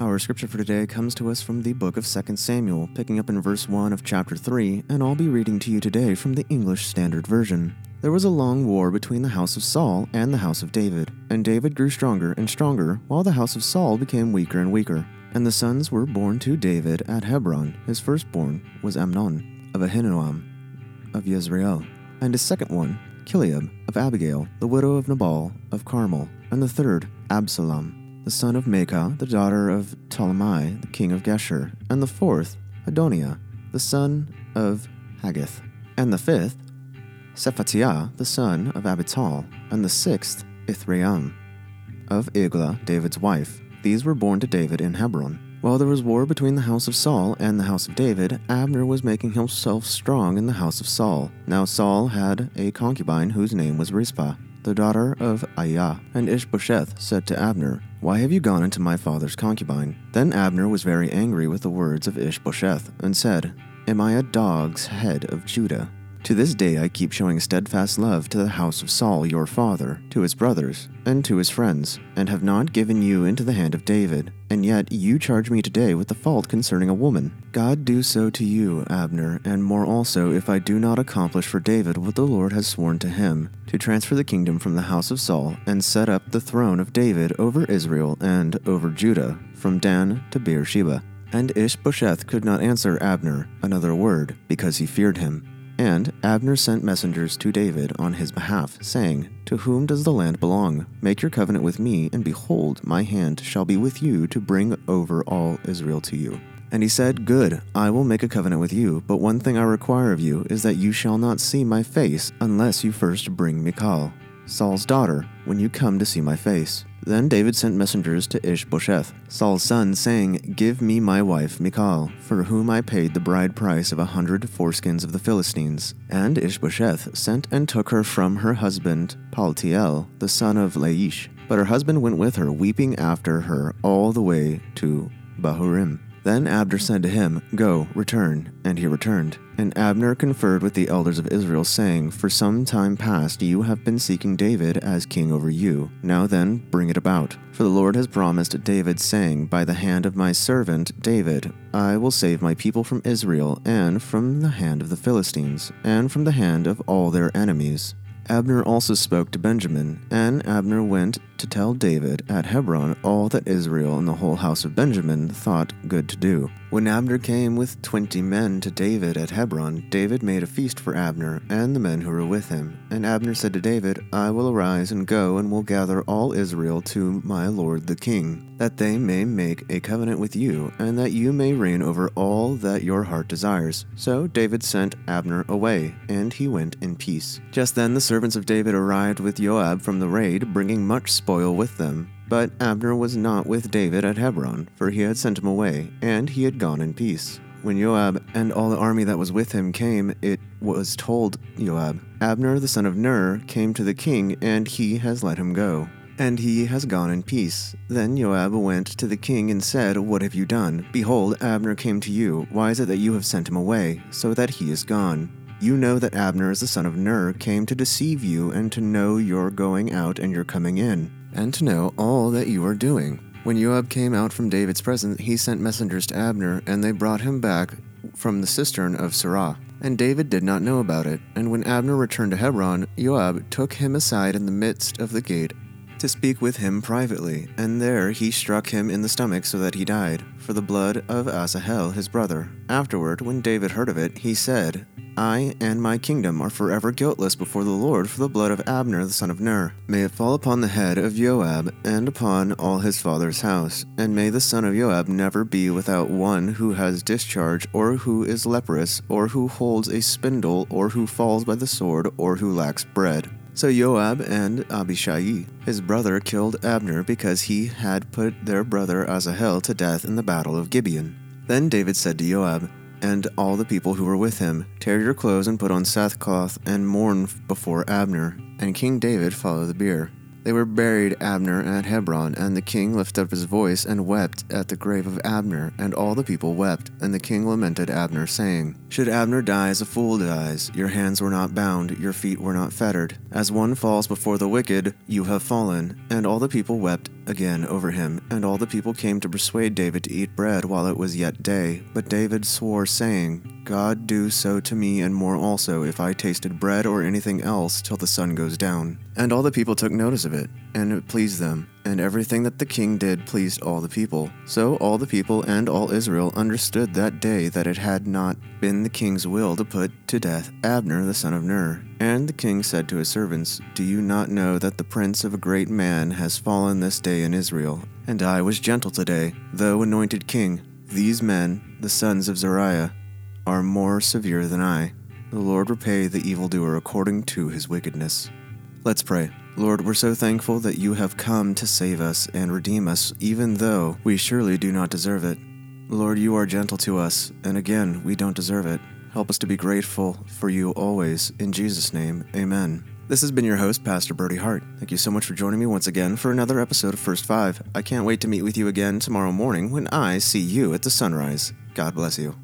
Our scripture for today comes to us from the book of 2 Samuel, picking up in verse 1 of chapter 3, and I'll be reading to you today from the English Standard Version. There was a long war between the house of Saul and the house of David, and David grew stronger and stronger, while the house of Saul became weaker and weaker. And the sons were born to David at Hebron. His firstborn was Amnon of Ahinoam of Jezreel, and his second one, Chileab of Abigail, the widow of Nabal of Carmel, and the third, Absalom the son of Maacah, the daughter of Talmai, the king of Geshur, and the fourth, Adonijah, the son of Haggith, and the fifth, Shephatiah, the son of Abital, and the sixth, Ithream, of Eglah, David's wife. These were born to David in Hebron. While there was war between the house of Saul and the house of David, Abner was making himself strong in the house of Saul. Now Saul had a concubine whose name was Rizpah the daughter of Aiah. And Ishbosheth said to Abner, Why have you gone into my father's concubine? Then Abner was very angry with the words of Ishbosheth, and said, Am I a dog's head of Judah? To this day I keep showing steadfast love to the house of Saul your father, to his brothers, and to his friends, and have not given you into the hand of David. And yet you charge me today with the fault concerning a woman. God do so to you, Abner, and more also, if I do not accomplish for David what the Lord has sworn to him, to transfer the kingdom from the house of Saul, and set up the throne of David over Israel and over Judah, from Dan to Beersheba. And Ishbosheth could not answer Abner another word, because he feared him. And Abner sent messengers to David on his behalf, saying, To whom does the land belong? Make your covenant with me, and behold, my hand shall be with you to bring over all Israel to you. And he said, Good, I will make a covenant with you, but one thing I require of you is that you shall not see my face unless you first bring Michal, Saul's daughter, when you come to see my face. Then David sent messengers to Ishbosheth, Saul's son, saying, Give me my wife Michal, for whom I paid the bride price of a hundred foreskins of the Philistines. And Ishbosheth sent and took her from her husband Paltiel, the son of Laish. But her husband went with her, weeping after her all the way to Bahurim. Then Abner said to him, Go, return. And he returned. And Abner conferred with the elders of Israel, saying, For some time past you have been seeking David as king over you. Now then, bring it about. For the Lord has promised David, saying, By the hand of my servant David, I will save my people from Israel, and from the hand of the Philistines, and from the hand of all their enemies. Abner also spoke to Benjamin, and Abner went to tell David at Hebron all that Israel and the whole house of Benjamin thought good to do. When Abner came with twenty men to David at Hebron, David made a feast for Abner and the men who were with him. And Abner said to David, I will arise and go and will gather all Israel to my lord the king, that they may make a covenant with you, and that you may reign over all that your heart desires. So David sent Abner away, and he went in peace. Just then the servants of David arrived with Joab from the raid, bringing much spoil with them. But Abner was not with David at Hebron, for he had sent him away, and he had gone in peace. When Joab and all the army that was with him came, it was told Joab, Abner the son of Ner came to the king, and he has let him go. And he has gone in peace. Then Joab went to the king and said, What have you done? Behold, Abner came to you. Why is it that you have sent him away, so that he is gone? You know that Abner is the son of Ner came to deceive you and to know your going out and your coming in and to know all that you are doing. When Joab came out from David's presence, he sent messengers to Abner, and they brought him back from the cistern of Sirah. And David did not know about it. And when Abner returned to Hebron, Joab took him aside in the midst of the gate to speak with him privately, and there he struck him in the stomach so that he died, for the blood of Asahel his brother. Afterward, when David heard of it, he said, I and my kingdom are forever guiltless before the Lord for the blood of Abner the son of Ner. May it fall upon the head of Joab and upon all his father's house, and may the son of Joab never be without one who has discharge, or who is leprous, or who holds a spindle, or who falls by the sword, or who lacks bread. So Joab and Abishai, his brother, killed Abner because he had put their brother Asahel to death in the battle of Gibeon. Then David said to Joab, and all the people who were with him, Tear your clothes and put on sackcloth and mourn before Abner. And King David followed the bier. They were buried Abner at Hebron, and the king lifted up his voice and wept at the grave of Abner, and all the people wept, and the king lamented Abner, saying, Should Abner die as a fool dies? Your hands were not bound, your feet were not fettered. As one falls before the wicked, you have fallen. And all the people wept again over him, and all the people came to persuade David to eat bread while it was yet day. But David swore, saying, God do so to me and more also, if I tasted bread or anything else till the sun goes down. And all the people took notice of it, and it pleased them. And everything that the king did pleased all the people. So all the people and all Israel understood that day that it had not been the king's will to put to death Abner the son of Ner. And the king said to his servants, Do you not know that the prince of a great man has fallen this day in Israel? And I was gentle today, though anointed king. These men, the sons of Zeruiah, are more severe than I. The Lord repay the evildoer according to his wickedness. Let's pray. Lord, we're so thankful that you have come to save us and redeem us, even though we surely do not deserve it. Lord, you are gentle to us, and again, we don't deserve it. Help us to be grateful for you always. In Jesus' name, amen. This has been your host, Pastor Brody Hart. Thank you so much for joining me once again for another episode of First Five. I can't wait to meet with you again tomorrow morning when I see you at the sunrise. God bless you.